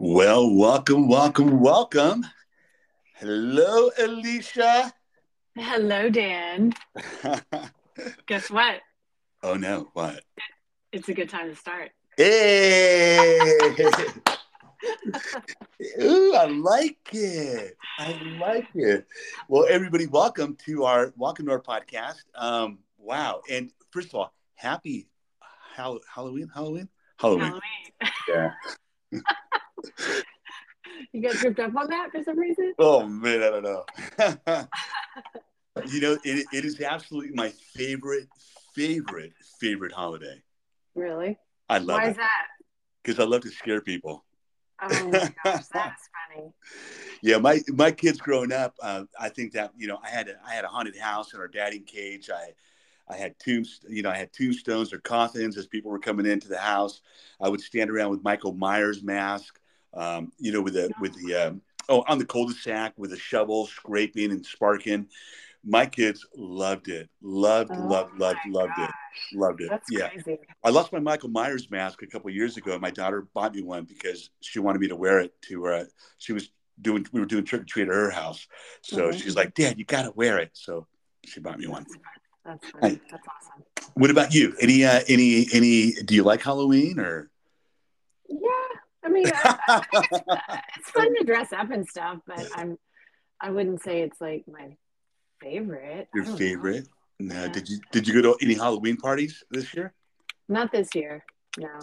Well, welcome, welcome, welcome. Hello, Alicia. Hello, Dan. Guess what? oh no, what? It's a good time to start. Hey! Ooh, I like it. I like it. Well, everybody, welcome to our welcome to our podcast. Um, wow! And first of all, happy Hall- Halloween, Halloween, Halloween. Halloween. Yeah. You got tripped up on that for some reason? Oh man, I don't know. you know, it, it is absolutely my favorite, favorite, favorite holiday. Really? I love Why it is that? because I love to scare people. Oh my gosh, that's funny. Yeah, my my kids growing up, uh, I think that you know I had a, I had a haunted house in our batting cage. I I had tombs, you know, I had tombstones or coffins as people were coming into the house. I would stand around with Michael Myers mask, um, you know, with the with the um, oh on the cul-de-sac with a shovel scraping and sparking. My kids loved it, loved, Oh loved, loved, loved it, loved it. That's yeah. crazy. I lost my Michael Myers mask a couple years ago, and my daughter bought me one because she wanted me to wear it to. Uh, she was doing, we were doing trick or treat at her house, so Mhm. she's like, "Dad, you got to wear it." So she bought me one. That's funny. That's awesome. What about you? Any, uh, any, any? Do you like Halloween or? Yeah. I mean, I, I it's, fun to dress up and stuff, but I'm, I wouldn't say it's like my favorite. Your know. favorite? No. Yeah. Did you Did you go to any Halloween parties this year? Not this year. No.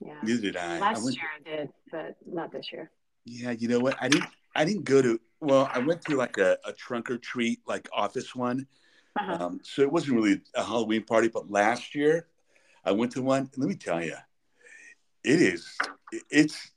Yeah. Neither did I. I Last went- year I did, but not this year. Yeah, you know what? I didn't. I didn't go to. Well, I went to like a, a trunk or treat like office one. Uh-huh. Um, so it wasn't really a Halloween party, but last year I went to one. Let me tell you, it is. It's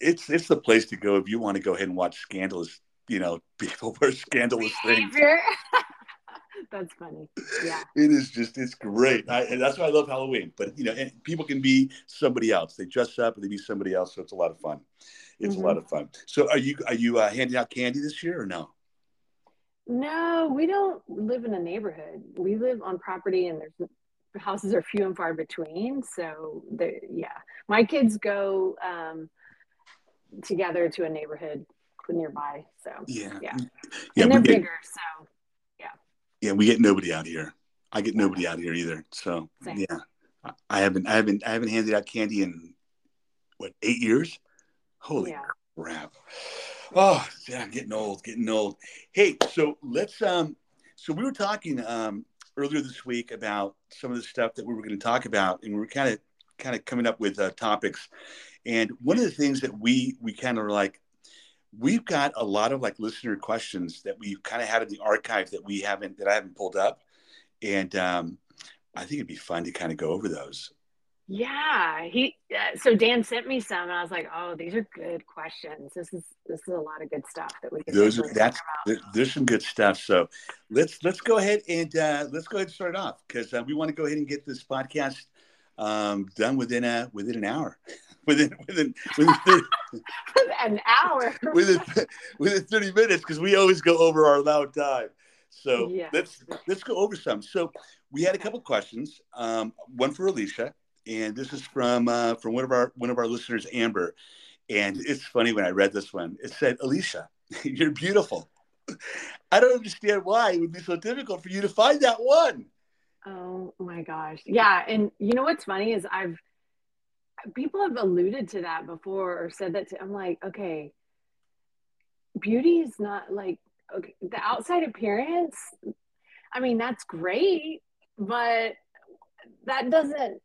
it's it's the place to go if you want to go ahead and watch scandalous. You know, people wear scandalous things. That's funny. Yeah. It is just it's great. I, and that's why I love Halloween. But you know, and people can be somebody else. They dress up and they be somebody else. So it's a lot of fun. It's Mhm. a lot of fun. So are you are you uh, handing out candy this year or no? No, we don't live in a neighborhood. We live on property and there's the houses are few and far between. So there yeah. My kids go um together to a neighborhood nearby. So Yeah. Yeah. Yeah. and they're get, bigger, so yeah, yeah, we get nobody out here. I get nobody out here either. So Same. yeah, I- I haven't, I haven't, I haven't handed out candy in what eight years. Holy yeah. crap! Oh, yeah, I'm getting old, getting old. Hey, so let's, um, so we were talking um earlier this week about some of the stuff that we were going to talk about, and we were kind of, kind of coming up with uh, topics. And one of the things that we we kind of like we've got a lot of like listener questions that we've kind of had in the archive that we haven't that I haven't pulled up, and um, I think it'd be fun to kind of go over those. Yeah, he. Uh, so Dan sent me some, and I was like, "Oh, these are good questions. This is this is a lot of good stuff that we can." Those are that's talk about." there's some good stuff. So let's let's go ahead and uh, let's go ahead and start off because uh, we want to go ahead and get this podcast um, done within a within an hour, within within within 30, an hour. within within 30 minutes because we always go over our allowed time. So Yeah. let's let's go over some. So we had a couple questions. Um, one for Alicia, and this is from uh, from one of our one of our listeners, Amber. And it's funny when I read this one. It said, "Alicia, you're beautiful. I don't understand why it would be so difficult for you to find that one." Oh my gosh. Yeah. And you know what's funny is I've, people have alluded to that before or said that to, I'm like, okay, beauty is not like, okay, the outside appearance, I mean, that's great, but that doesn't,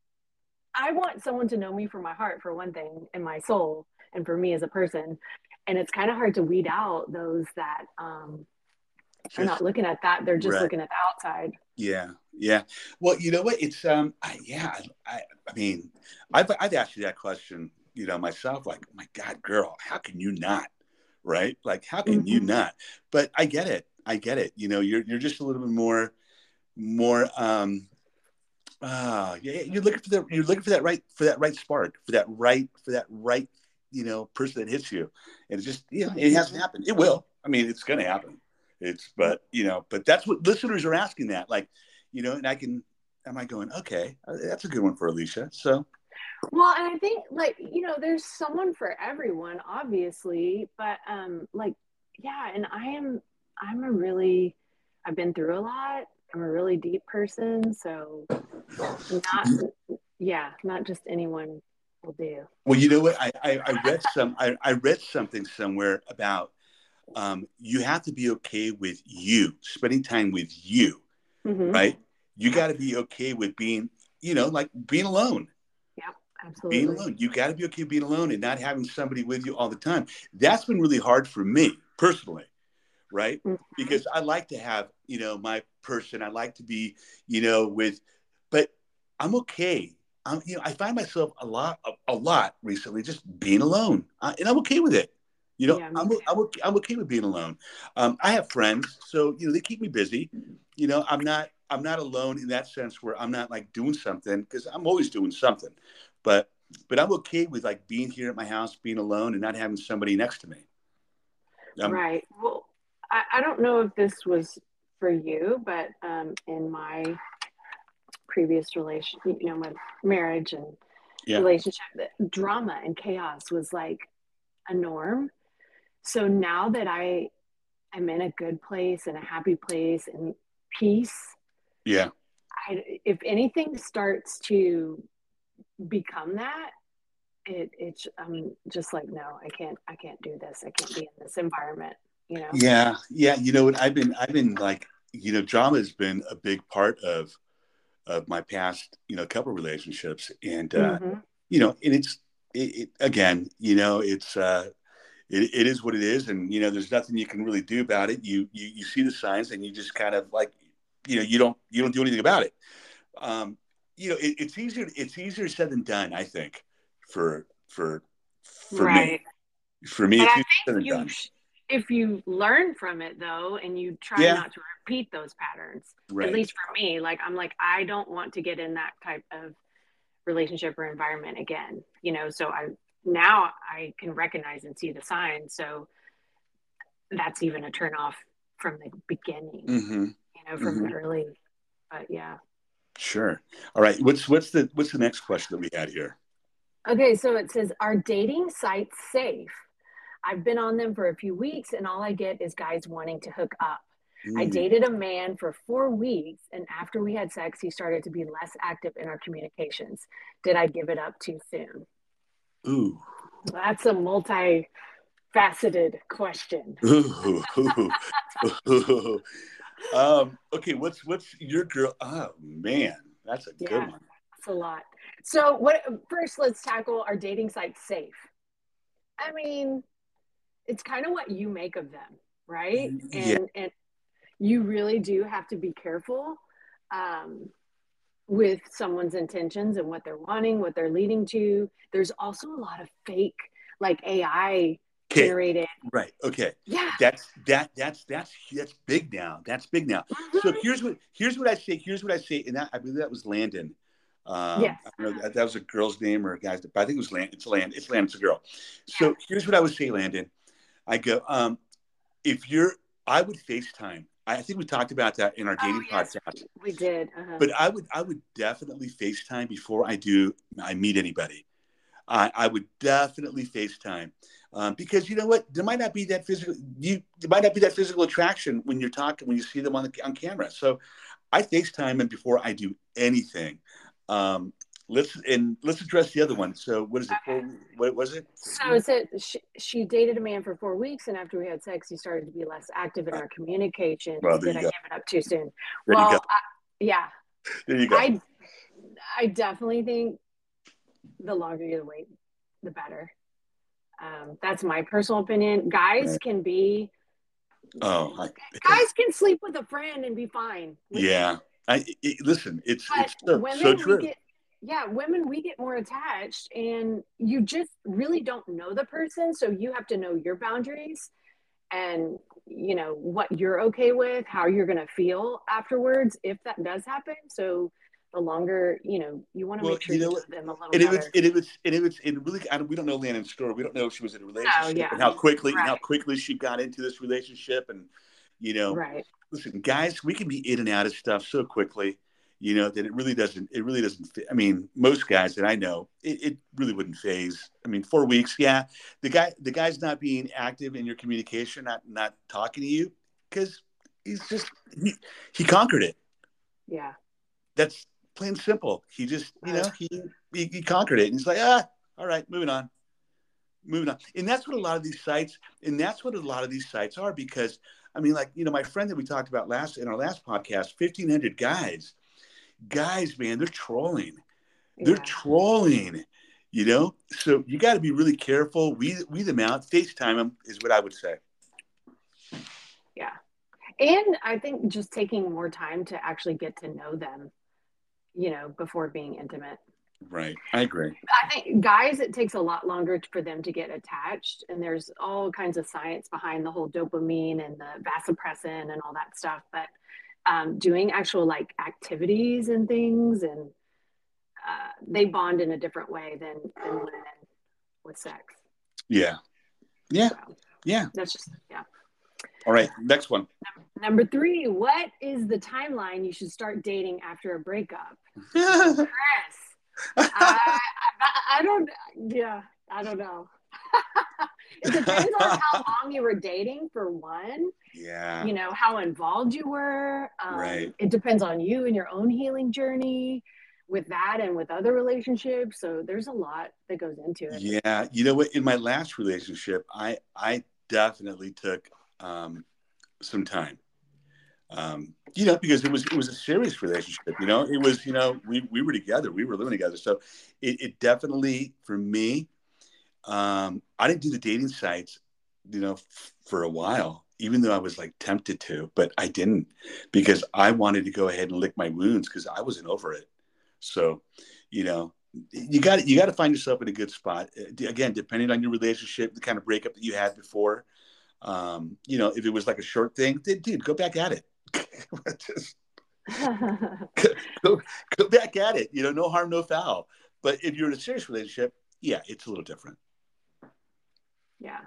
I want someone to know me for my heart, for one thing, and my soul, and for me as a person. And it's kind of hard to weed out those that um, are not looking at that. They're just Right. looking at the outside. Yeah, yeah. Well, you know what? It's um, I, yeah. I, I mean, I've I've asked you that question, you know, myself. Like, my God, girl, how can you not? Right? Like, how can you Mhm. not? But I get it. I get it. You know, you're you're just a little bit more, more. um uh yeah, you're looking for the you're looking for that right for that right spark for that right for that right you know person that hits you. And it just you know it hasn't happened. it will. I mean it's going to happen. It's but you know but that's what listeners are asking that like you know and i can am i going okay uh, that's a good one for alicia. So Well, and I think like, you know, there's someone for everyone, obviously, but um like yeah, and I am I'm a really I've been through a lot. I'm a really deep person, so not yeah, not just anyone will do. Well, you know what? I, I, I read some I, I read something somewhere about um, you have to be okay with you spending time with you, Mhm. right? You got to be okay with being, you know, like being alone. Yeah, absolutely. being alone. You got to be okay being alone and not having somebody with you all the time. That's been really hard for me personally, right? Mhm. Because I like to have, you know, my person. I like to be, you know, with, but I'm okay. I'm, you know, I find myself a lot, a, a lot recently just being alone, uh, and I'm okay with it. You know, Yeah, I'm. I'm, okay, I'm okay with being alone. Um, I have friends, so you know they keep me busy. You know, I'm not I'm not alone in that sense where I'm not like doing something because I'm always doing something, but but I'm okay with like being here at my house, being alone, and not having somebody next to me. Um, right. Well, I, I don't know if this was for you, but um, in my previous relation, you know, my marriage and Yeah. relationship, the drama and chaos was like a norm. So now that I am in a good place and a happy place and peace, Yeah, I, if anything starts to become that, it it's I'm just like no, I can't I can't do this. I can't be in this environment. You know. yeah, yeah. You know what? I've been I've been like you know drama has been a big part of of my past you know couple relationships, and uh, Mhm. you know, and it's it, it, again, you know, it's uh, it, it is what it is, and you know, there's nothing you can really do about it. You you you see the signs, and you just kind of like, you know, you don't you don't do anything about it. Um, you know, it, it's easier it's easier said than done, I think, for for for right. me. For me, And it's easier said than done. sh- if you learn from it though and you try Yeah. not to repeat those patterns Right. at least for me like i'm like i don't want to get in that type of relationship or environment again you know so i now i can recognize and see the signs so that's even a turn off from the beginning hmm you know from Mhm. early but yeah Sure. All right. What's what's the what's the next question that we had here? okay so it says are dating sites safe i've been on them for a few weeks and all i get is guys wanting to hook up I Mm. dated a man for four weeks, and after we had sex, he started to be less active in our communications. Did I give it up too soon? Ooh. That's a multifaceted question. Ooh. Ooh. um, okay, what's what's your girl? Oh man, that's a good one. That's a lot. So, what first? Let's tackle are dating sites safe? I mean, it's kind of what you make of them, right? Yeah. And and you really do have to be careful um, with someone's intentions and what they're wanting, what they're leading to. There's also a lot of fake, like AI Okay, generated. right. Okay, Yeah. that's that that's that's that's big now. That's big now. So here's what here's what I say. Here's what I say, and that I believe that was Landon. Um, Yes. I don't know that, that was a girl's name or a guy's, but I think it was Landon. It's Land. It's Land. It's a girl. So here's what I would say, Landon. I go, um, if you're, I would FaceTime. I think we talked about that in our Oh, dating yes. podcast. We did. Uh-huh. But I would, I would definitely FaceTime before I do. I meet anybody. I, I would definitely FaceTime um, because you know what? There might not be that physical. You there might not be that physical attraction when you're talking when you see them on the on camera. So I FaceTime them before I do anything. Um, let's and let's address the other one. So what is it? Okay. What was it? So it said she, she dated a man for four weeks, and after we had sex, he started to be less active in our communication. Well, Did I go. give it up too soon? There well. I, yeah, There you go. I I definitely think the longer you wait, the better. Um, that's my personal opinion. Guys can be oh, I, guys can sleep with a friend and be fine. yeah. I it, listen. It's But it's so, so true. get yeah, women we get more attached, and you just really don't know the person, so you have to know your boundaries and you know what you're okay with, how you're gonna feel afterwards if that does happen. So the longer you know, you want to Well, make sure you you know them a little and it was, and it was, and it was, and really, I we don't know Landon's story. We don't know if she was in a relationship yeah. and how quickly, and how quickly she got into this relationship. And, you know, right. listen, guys, we can be in and out of stuff so quickly. You know, then it really doesn't, it really doesn't fit. I mean, most guys that I know, it, it really wouldn't phase. I mean, four weeks, yeah. The guy, the guy's not being active in your communication, not, not talking to you because he's just, he, he conquered it. Yeah. That's plain simple. He just, you know, he, he, he conquered it. And he's like, ah, all right, moving on moving on. And that's what a lot of these sites, and that's what a lot of these sites are because I mean, like, you know, my friend that we talked about last in our last podcast, 1500 guys guys, man, they're trolling. Yeah. They're trolling, you know? So you got to be really careful. We weed them out. FaceTime them is what I would say. Yeah. And I think just taking more time to actually get to know them, you know, before being intimate. Right. I agree. I think guys, it takes a lot longer for them to get attached. And there's all kinds of science behind the whole dopamine and the vasopressin and all that stuff. But um, doing actual like activities and things and uh, they bond in a different way than, than women with sex. Yeah. Yeah. So, yeah. that's just yeah. All right next one. Number three what is the timeline you should start dating after a breakup? Chris I, I, I don't yeah i don't know it depends on how long you were dating for one yeah you know how involved you were um, right it depends on you and your own healing journey with that and with other relationships so there's a lot that goes into it yeah you know what in my last relationship i i definitely took um some time um, you know, because it was it was a serious relationship. You know, it was you know we we were together, we were living together, so it, it definitely for me um, I didn't do the dating sites, you know, f- for a while, even though I was like tempted to, but I didn't because I wanted to go ahead and lick my wounds because I wasn't over it. So, you know, you got you got to find yourself in a good spot. Uh, again, depending on your relationship, the kind of breakup that you had before. Um, you know, if it was like a short thing, dude, go back at it. Just go, go back at it. You know, no harm, no foul. But if you're in a serious relationship, yeah, it's a little different. Yeah.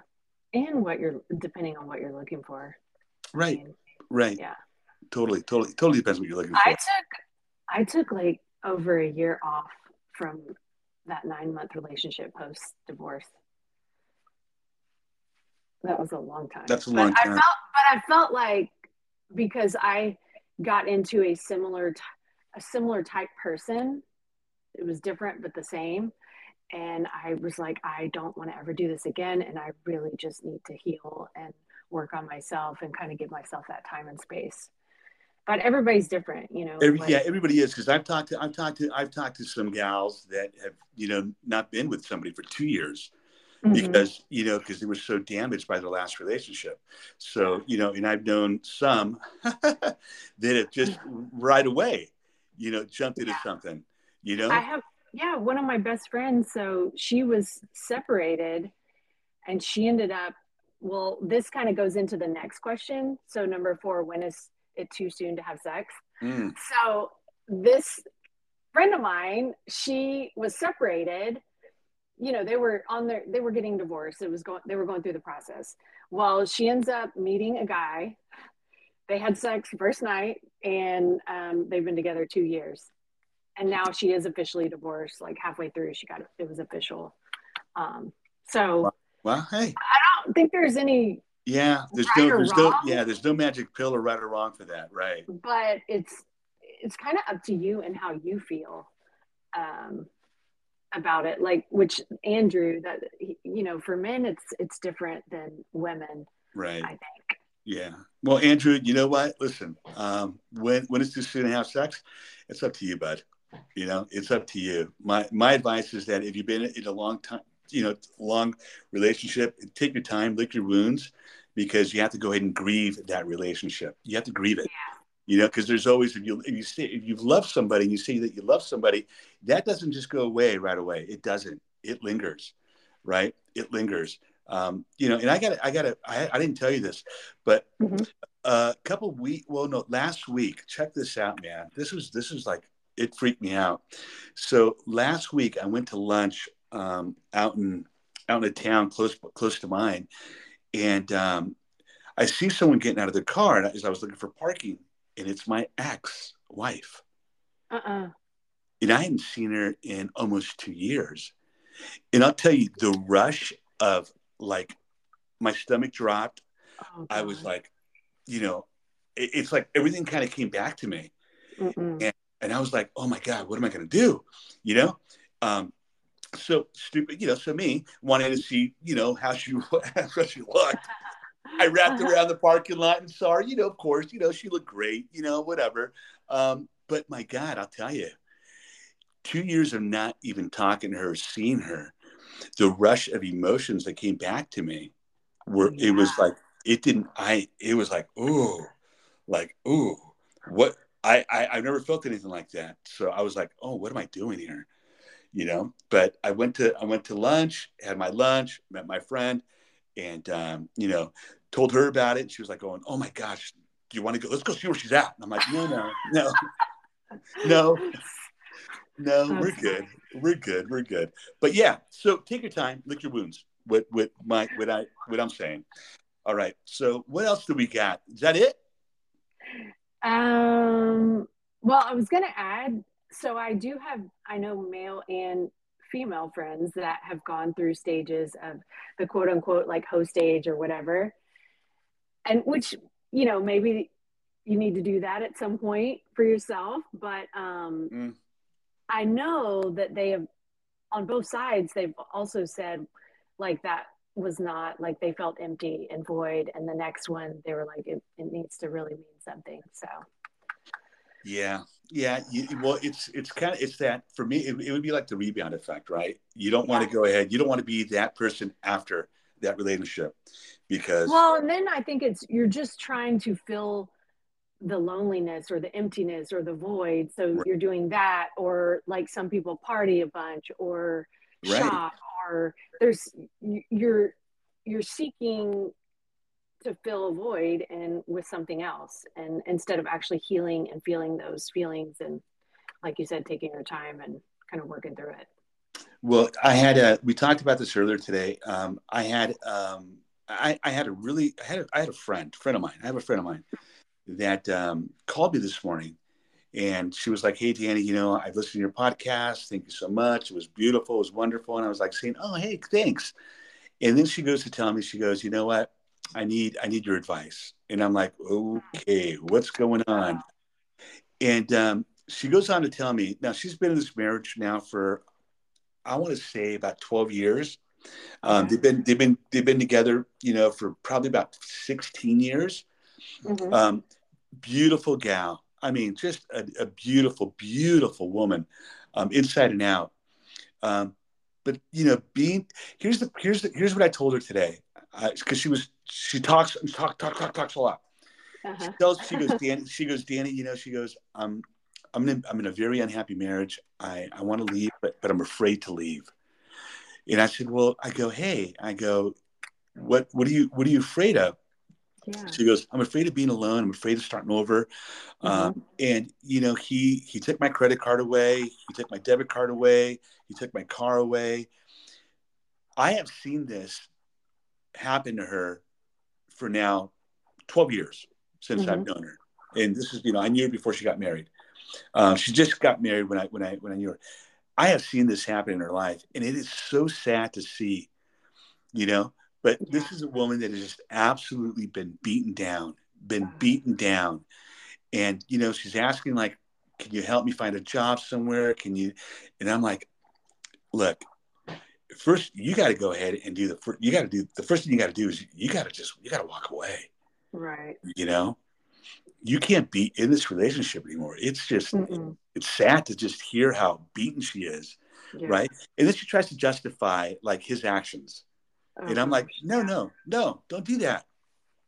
And what you're depending on what you're looking for. Right. I mean, right. Yeah. Totally, totally, totally depends what you're looking for. I took I took like over a year off from that nine month relationship post divorce. That was a long time. That's a long but time. I felt, but I felt like because I got into a similar, a similar type person, it was different but the same and I was like, I don't want to ever do this again. And I really just need to heal and work on myself and kind of give myself that time and space. But everybody's different, you know. Every, like, yeah, everybody is because I've talked to I've talked to I've talked to some gals that have you know not been with somebody for two years mm-hmm. because you know because they were so damaged by their last relationship. So you know, and I've known some that have just right away, you know, jumped into yeah. something. You know, I have yeah, one of my best friends. So she was separated and she ended up, well, this kind of goes into the next question. So, number four, when is it too soon to have sex? Mm. So, this friend of mine, she was separated. You know, they were on their, they were getting divorced. It was going, they were going through the process. Well, she ends up meeting a guy. They had sex first night and um, they've been together two years and now she is officially divorced. Like halfway through, she got it, it was official. Um, so, well, hey, I don't think there's any. Yeah, there's right no, there's no, yeah, there's no magic pill or right or wrong for that, right? But it's it's kind of up to you and how you feel um, about it. Like, which Andrew, that you know, for men, it's it's different than women, right? I think. Yeah. Well, Andrew, you know what? Listen, um, when when it's too soon to have sex, it's up to you, bud you know it's up to you. My my advice is that if you've been in a long time you know long relationship take your time lick your wounds because you have to go ahead and grieve that relationship. You have to grieve it. Yeah. you know because there's always if you if you say if you've loved somebody and you say that you love somebody that doesn't just go away right away. It doesn't. It lingers right? It lingers. Um, you know and i got i got I, I didn't tell you this but mm-hmm. a couple week well no last week check this out man. This was this was like it freaked me out. So last week I went to lunch um, out in out in a town close close to mine, and um, I see someone getting out of their car, and as I was looking for parking, and it's my ex wife. Uh-uh. And I hadn't seen her in almost two years. And I'll tell you, the rush of like my stomach dropped. Oh, I was like, you know, it, it's like everything kind of came back to me. Mm-mm. And, and I was like, oh my God, what am I going to do? You know? Um, so stupid, you know, so me wanting to see, you know, how she, how she looked. I wrapped around the parking lot and saw her, you know, of course, you know, she looked great, you know, whatever. Um, but my God, I'll tell you, two years of not even talking to her, seeing her, the rush of emotions that came back to me were, it was like, it didn't, I, it was like, ooh, like, ooh, what, I, I, I've never felt anything like that. So I was like, oh, what am I doing here? You know, but I went to, I went to lunch, had my lunch, met my friend and, um, you know, told her about it. She was like going, oh my gosh, do you want to go? Let's go see where she's at. And I'm like, no, no, no, no, no, we're good. We're good. We're good. But yeah, so take your time, lick your wounds. What what my what I what I'm saying. All right. So what else do we got? Is that it? Um, well, I was going to add, so I do have, I know male and female friends that have gone through stages of the quote unquote like host stage or whatever. And which, you know, maybe you need to do that at some point for yourself. But um, Mm. I know that they have, on both sides, they've also said like that was not like they felt empty and void. And the next one, they were like, it, it needs to really mean something. So, Yeah. Yeah. You, well, it's it's kind of it's that for me. It, it would be like the rebound effect, right? You don't want to go ahead. You don't want to be that person after that relationship because well, and then I think it's you're just trying to fill the loneliness or the emptiness or the void. So Right. you're doing that, or like some people party a bunch or Right. shop, or there's you- you're you're seeking to fill a void and with something else, and instead of actually healing and feeling those feelings and like you said, taking your time and kind of working through it. Well, I had a. We talked about this earlier today. Um, I had. Um, I, I had a really. I had. A, I had a friend. Friend of mine. I have a friend of mine that um, called me this morning, and she was like, "Hey, Danny, you know, I've listened to your podcast. Thank you so much. It was beautiful. It was wonderful." And I was like, saying, "Oh, hey, thanks." And then she goes to tell me, she goes, "You know what? I need. I need your advice." And I'm like, "Okay, what's going on?" And um, she goes on to tell me. Now she's been in this marriage now for I want to say about 12 years. Um, they've been they've been they've been together, you know, for probably about 16 years. Mhm. Um, beautiful gal. I mean, just a, a beautiful, beautiful woman, um, inside and out. Um, but you know, being here's the here's the here's what I told her today, because she was she talks talk talk talk talks a lot. Uh-huh. She tells she goes Danny she goes Danny you know she goes um I'm in I'm in a very unhappy marriage I I want to leave but but I'm afraid to leave and I said well I go hey I go what what are you what are you afraid of Yeah. she goes I'm afraid of being alone I'm afraid of starting over um, and you know he he took my credit card away he took my debit card away he took my car away I have seen this happen to her for now 12 years since I've known her. And this is, you know, I knew her before she got married. Um, she just got married when I when I when I knew her. I have seen this happen in her life, and it is so sad to see, you know. But this is a woman that has just absolutely been beaten down, been beaten down, and you know, she's asking like, "Can you help me find a job somewhere? Can you?" And I'm like, "Look, first you got to go ahead and do the first. You got to do the first thing you got to do is you got to just you got to walk away." Right. you know you can't be in this relationship anymore it's just Mm-mm. it's sad to just hear how beaten she is Yeah. right and then she tries to justify like his actions Oh, and i'm like no no no don't do that.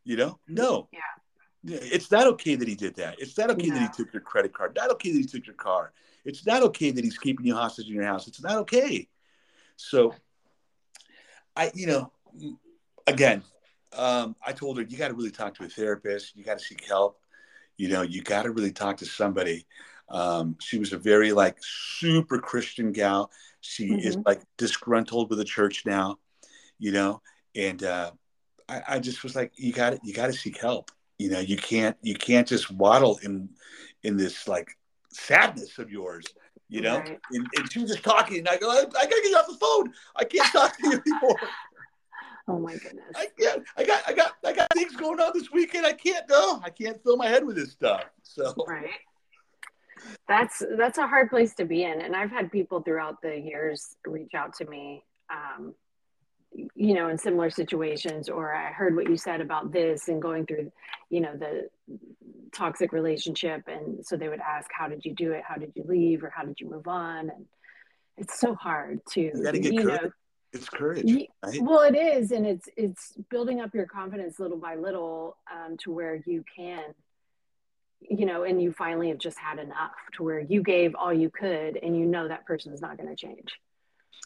You know no. Yeah. it's not okay that he did that. It's not okay that he took your credit card. Not okay that he took your car. It's not okay that he's keeping you hostage in your house. It's not okay. So i you know again um, i told her you got to really talk to a therapist. You got to seek help. You know you got to really talk to somebody. Um, she was a very like super christian gal. She is Mhm. like disgruntled with the church now you know and uh, I, I just was like you got you got to seek help you know you can't you can't just waddle in in this like sadness of yours, you know? Right. And, and she was just talking, and I go, I, I gotta get you off the phone. I can't talk to you anymore. Oh my goodness. I can't. I got. I got. I got things going on this weekend. I can't. No, I can't fill my head with this stuff. So right that's that's a hard place to be in and i've had people throughout the years reach out to me um, you know in similar situations or i heard what you said about this and going through you know the toxic relationship and so they would ask how did you do it how did you leave or how did you move on and it's so hard to you gotta get you courage. know it's courage. Right? well it is and it's it's building up your confidence little by little um, to where you can you know and you finally have just had enough to where you gave all you could and you know that person's not going to change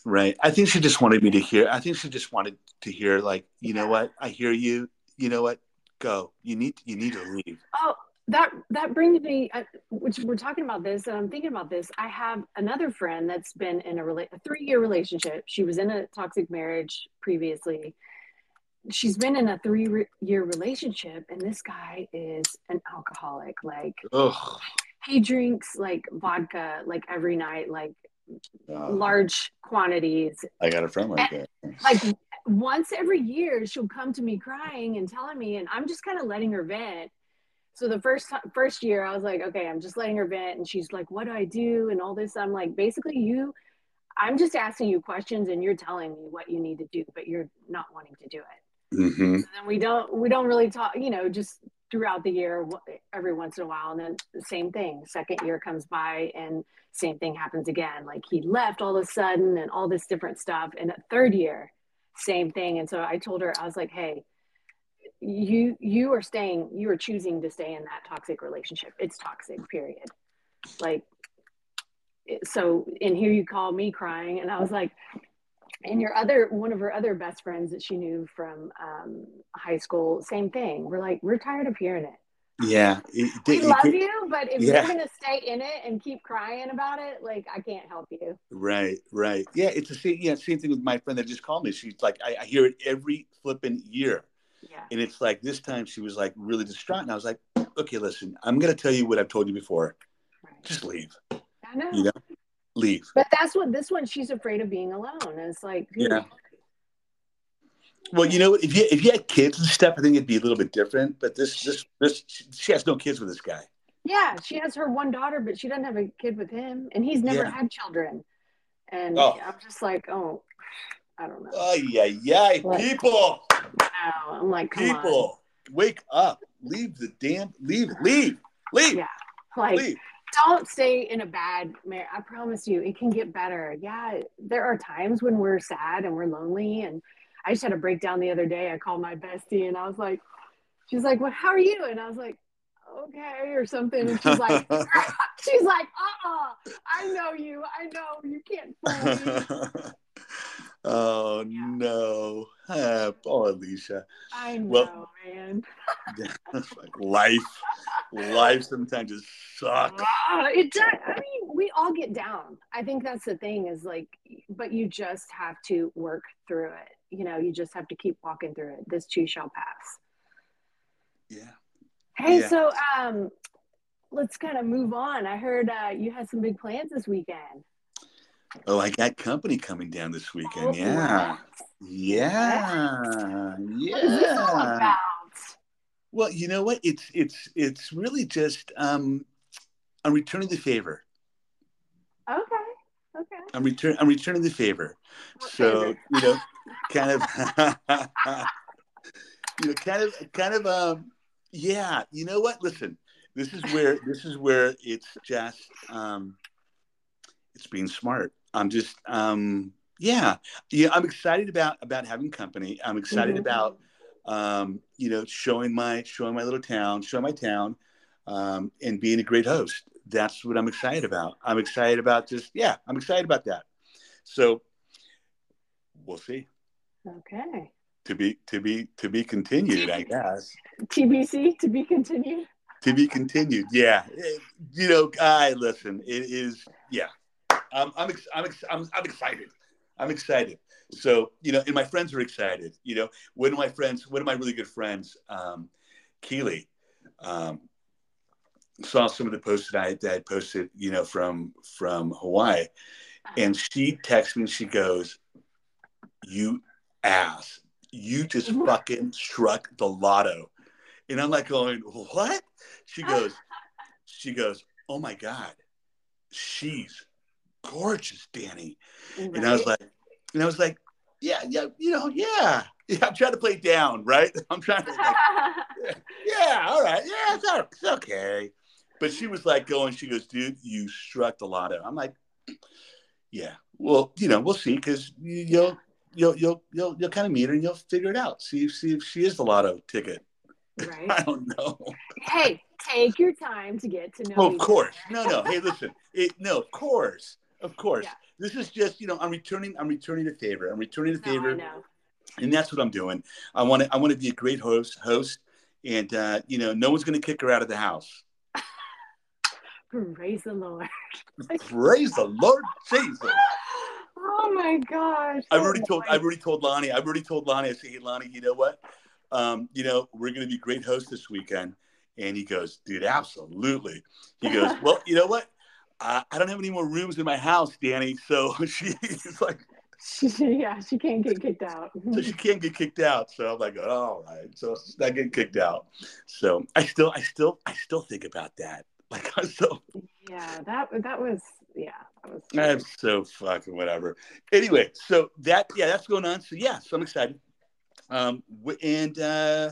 Right. I think she just wanted me to hear. I think she just wanted to hear, like, you know what? I hear you. You know what? Go. You need. You need to leave. oh that that brings me uh, which we're talking about this and i'm thinking about this i have another friend that's been in a, rela- a three year relationship she was in a toxic marriage previously she's been in a three re- year relationship and this guy is an alcoholic like Ugh. he drinks like vodka like every night like Uh, large quantities. I got a friend like that. like once every year she'll come to me crying and telling me and i'm just kind of letting her vent. So the first first year i was like okay i'm just letting her vent and she's like what do i do? and all this. I'm like basically you i'm just asking you questions and you're telling me what you need to do but you're not wanting to do it. Hmm and then we don't we don't really talk you know just throughout the year every once in a while and then the same thing second year comes by and same thing happens again like he left all of a sudden and all this different stuff and a third year same thing and so i told her i was like hey you you are staying you are choosing to stay in that toxic relationship. It's toxic period. Like so and here you call me crying and i was like and your other one of her other best friends that she knew from um, high school same thing we're like we're tired of hearing it Yeah. It- we it- love you but if Yeah. you're gonna stay in it and keep crying about it like i can't help you Right, right. Yeah, it's the same. Yeah, same thing with my friend that just called me. She's like, I, I hear it every flipping year, yeah and it's like this time she was like really distraught, and I was like, okay, listen, I'm gonna tell you what I've told you before. right. Just leave. i know You know, leave. but that's what this one she's afraid of being alone and it's like Yeah. Well, you know, if you if you had kids and stuff, I think it'd be a little bit different. But this this this she has no kids with this guy. yeah she has her one daughter but she doesn't have a kid with him and he's never Yeah. had children and Oh. i'm just like oh i don't know Oh yeah, yeah. What? People, No, i'm like come on people, wake up. Leave the damn. Leave. Leave. Leave. Yeah. like Leave. Don't stay in a bad marriage. I promise you, it can get better. Yeah, there are times when we're sad and we're lonely. And I just had a breakdown the other day. I called my bestie and I was like, she's like, "What? How are you?" And I was like, "Okay," or something. And she's like, she's like, "Uh-uh, I know you. I know you can't fool me." oh Yeah. no. Ah, poor Alicia. I know, Well- man. Like life. Life sometimes just sucks. Ah, it does. I mean, we all get down. I think that's the thing is like, but you just have to work through it. You know, you just have to keep walking through it. This too shall pass. Yeah. Hey, Yeah. so um, let's kind of move on. I heard uh, you had some big plans this weekend. Oh, I got company coming down this weekend. Oh, yeah. Yeah. What is this all Yeah. Well, you know what? It's it's it's really just um I'm returning the favor. Okay. Okay. I'm return I'm returning the favor. What so, favor? you know, kind of you know, kind of kind of um yeah, you know what? Listen, this is where this is where it's just um it's being smart. I'm just um yeah. Yeah, I'm excited about about having company. I'm excited Mhm. about um, you know, showing my showing my little town, showing my town, um, and being a great host. That's what I'm excited about. I'm excited about just yeah, I'm excited about that. So we'll see. Okay. To be to be to be continued, I guess. TBC to be continued. To be continued. Yeah. You know, I listen. It is yeah. I'm I'm ex- I'm, ex- I'm I'm excited. I'm excited. So you know, and my friends are excited. You know, one of my friends, one of my really good friends, um, Keely, um, saw some of the posts that I, that I posted, you know, from from Hawaii, and she texts me and she goes, "You ass, you just fucking struck the lotto," and I'm like going, "What?" She goes, she goes, "Oh my god, she's gorgeous, Danny," right. and I was like, and I was like, "Yeah, yeah, you know, yeah." Yeah, I'm trying to play down, right? I'm trying to, like, yeah, all right, yeah, it's, it's okay. But she was like going, she goes, dude, you struck the lotto. I'm like, yeah, well, you know, we'll see because you'll, you'll, you'll, you'll, you'll kind of meet her and you'll figure it out. See, see if she is the lotto ticket. Right. I don't know. Hey, take your time to get to know. Oh, of course. No, no. Hey, listen. It, no, of course, of course. Yeah. This is just, you know, I'm returning. I'm returning the favor. I'm returning a favor. No, and that's what I'm doing. I want to I want to be a great host host, and uh, you know, no one's going to kick her out of the house. Praise the Lord. Praise the Lord Jesus. Oh my gosh. I've already told I've already told Lonnie. I've already told Lonnie. I say, hey Lonnie, you know what? Um, you know, we're gonna be great hosts this weekend. And he goes, dude, absolutely. He goes, well, you know what? I, I don't have any more rooms in my house, Danny. So she's like, yeah, she can't get kicked out. so she can't get kicked out. So I'm like, oh, all right. So she's not getting kicked out. So I still, I still, I still think about that. Like i so. Yeah, that that was yeah, that was. I'm so fucking whatever. Anyway, so that yeah, that's going on. So yeah, so I'm excited. Um, and uh,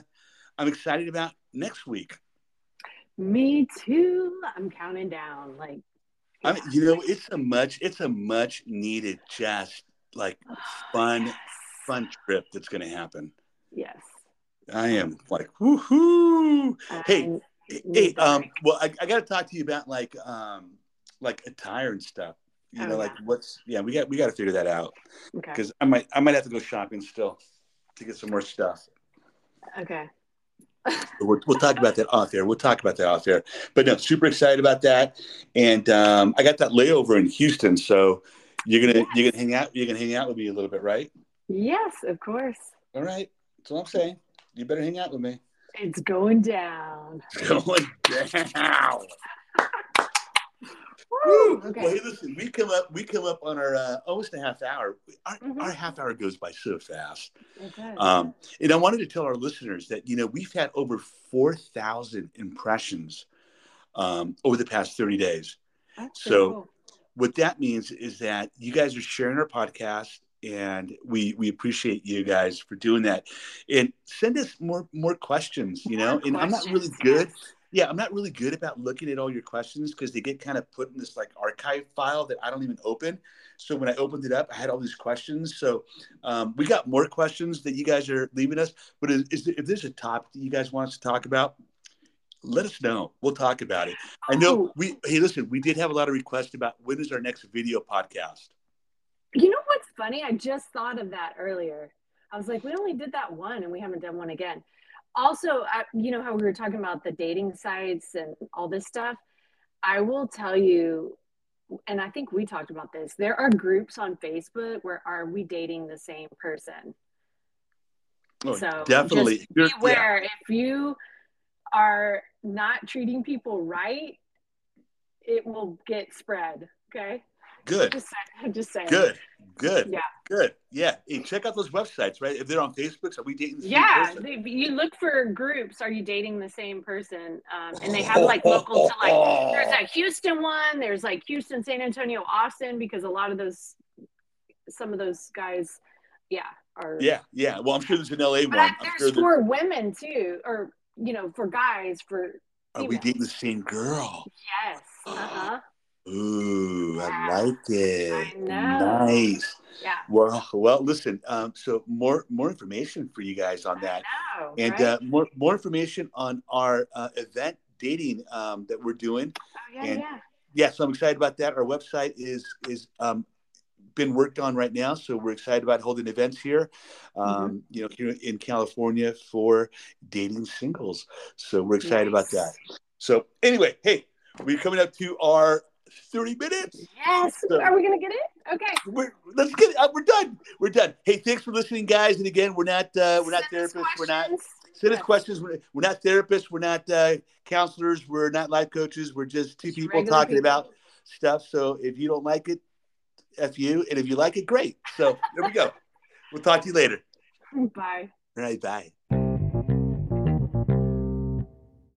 I'm excited about next week. Me too. I'm counting down. Like. I mean, you know, it's a much, it's a much needed, just like fun, yes. fun trip that's going to happen. Yes. I am like, woohoo! Hey, hey, um, well, I, I got to talk to you about like, um, like attire and stuff. You oh, know, like what's yeah, we got we got to figure that out because okay. I might I might have to go shopping still to get some more stuff. Okay. We'll, we'll talk about that off there. We'll talk about that off there. But no, super excited about that. And um, I got that layover in Houston, so you're gonna yes. you're gonna hang out. You're gonna hang out with me a little bit, right? Yes, of course. All right. That's what I'm saying. You better hang out with me. It's going down. It's going down. Woo! Okay. Well, hey, listen, we come up, we come up on our uh, almost a half hour. Our, mm-hmm. our, half hour goes by so fast. Um, and I wanted to tell our listeners that you know we've had over four thousand impressions um, over the past thirty days. That's so, cool what that means is that you guys are sharing our podcast and we we appreciate you guys for doing that and send us more more questions you know more and i'm not really good yeah i'm not really good about looking at all your questions because they get kind of put in this like archive file that i don't even open so when i opened it up i had all these questions so um, we got more questions that you guys are leaving us but is, is if there's a topic that you guys want us to talk about let us know. We'll talk about it. I know oh. we hey listen, we did have a lot of requests about when is our next video podcast. You know what's funny? I just thought of that earlier. I was like, we only did that one and we haven't done one again. Also, I, you know how we were talking about the dating sites and all this stuff? I will tell you, and I think we talked about this. There are groups on Facebook where are we dating the same person? Oh, so definitely. beware yeah. if you are not treating people right, it will get spread. Okay. Good. Just, just saying. Good. Good. Yeah. Good. Yeah. Hey, check out those websites, right? If they're on Facebook, are we dating the yeah, same you look for groups. Are you dating the same person? Um, and they have like local to like. There's a Houston one. There's like Houston, San Antonio, Austin, because a lot of those, some of those guys, yeah, are. Yeah. Yeah. Well, I'm sure there's an LA but one. there's sure for women too, or you know, for guys, for are we dating the same girl? Yes. Uh-huh. Ooh, I like it. I. Nice. Yeah. Well, well, listen. Um, so more more information for you guys on that, know, and right? uh, more more information on our uh, event dating um, that we're doing. Oh yeah, and, yeah. Yeah, so I'm excited about that. Our website is is um, been worked on right now. So we're excited about holding events here, mm-hmm. um, mm-hmm. you know, here in California for dating singles. So we're excited nice. about that. So anyway, hey, we're coming up to our 30 minutes. Yes. So Are we going to get it? Okay. We're, let's get it. Uh, we're done. We're done. Hey, thanks for listening, guys. And again, we're not uh, we're not therapists. We're not Send us questions. We're, we're not therapists. We're not uh, counselors. We're not life coaches. We're just two Just people talking people. about stuff. So if you don't like it, F you. And if you like it, great. So there we go. We'll talk to you later. Bye. All right. Bye.